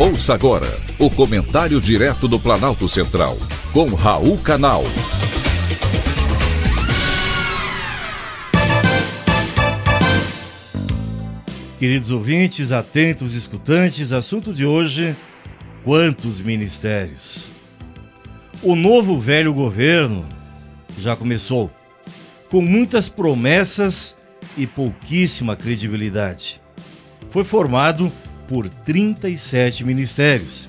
Ouça agora o comentário direto do Planalto Central, com Raul Canal. Queridos ouvintes, atentos escutantes, assunto de hoje: quantos ministérios? O novo velho governo já começou, com muitas promessas e pouquíssima credibilidade. Foi formado por 37 ministérios,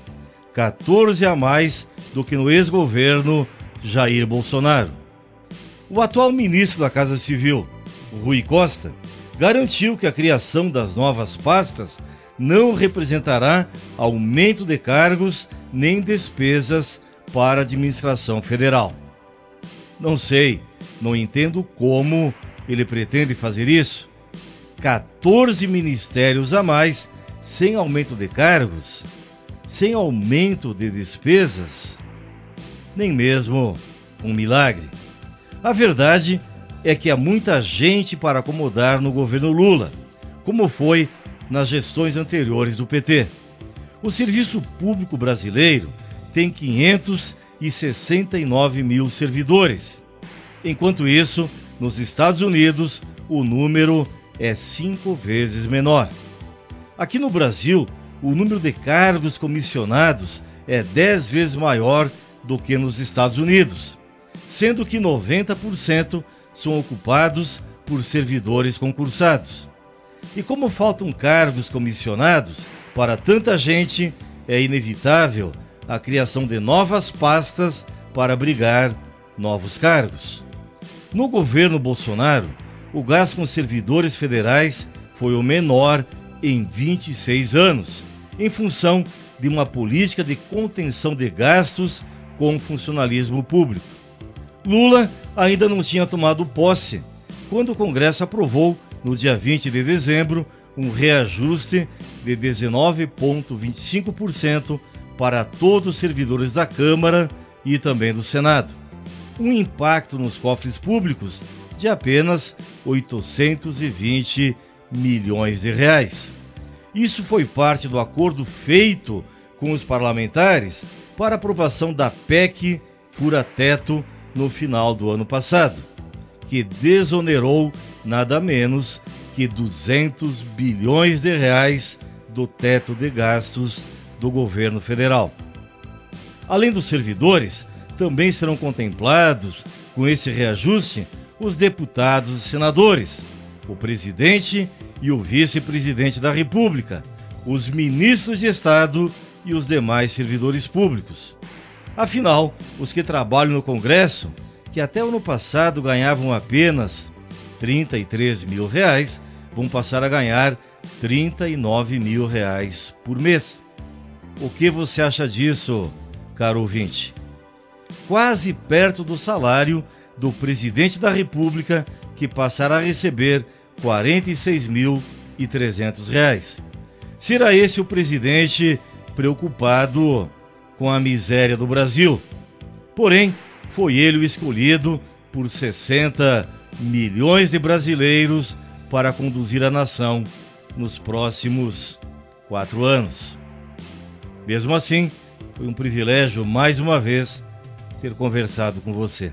14 a mais do que no ex-governo Jair Bolsonaro. O atual ministro da Casa Civil, Rui Costa, garantiu que a criação das novas pastas não representará aumento de cargos nem despesas para a administração federal. Não sei, não entendo como ele pretende fazer isso. 14 ministérios a mais sem aumento de cargos, sem aumento de despesas, nem mesmo um milagre. A verdade é que há muita gente para acomodar no governo Lula, como foi nas gestões anteriores do PT. O serviço público brasileiro tem 569 mil servidores. Enquanto isso, nos Estados Unidos, o número é cinco vezes menor. Aqui no Brasil, o número de cargos comissionados é 10 vezes maior do que nos Estados Unidos, sendo que 90% são ocupados por servidores concursados. E como faltam cargos comissionados para tanta gente, é inevitável a criação de novas pastas para abrigar novos cargos. No governo Bolsonaro, o gasto com servidores federais foi o menor em 26 anos, em função de uma política de contenção de gastos com o funcionalismo público. Lula ainda não tinha tomado posse quando o Congresso aprovou, no dia 20 de dezembro, um reajuste de 19,25% para todos os servidores da Câmara e também do Senado. Um impacto nos cofres públicos de apenas 820 milhões de reais. Isso foi parte do acordo feito com os parlamentares para aprovação da PEC Fura-Teto no final do ano passado, que desonerou nada menos que 200 bilhões de reais do teto de gastos do governo federal. Além dos servidores, também serão contemplados com esse reajuste os deputados e senadores, o presidente e o vice-presidente da República, os ministros de Estado e os demais servidores públicos. Afinal, os que trabalham no Congresso, que até o ano passado ganhavam apenas 33 mil reais, vão passar a ganhar 39 mil reais por mês. O que você acha disso, caro ouvinte? Quase perto do salário do presidente da República, que passará a receber R$ 46.300. Será esse o presidente preocupado com a miséria do Brasil? Porém, foi ele o escolhido por 60 milhões de brasileiros para conduzir a nação nos próximos quatro anos. Mesmo assim, foi um privilégio mais uma vez ter conversado com você.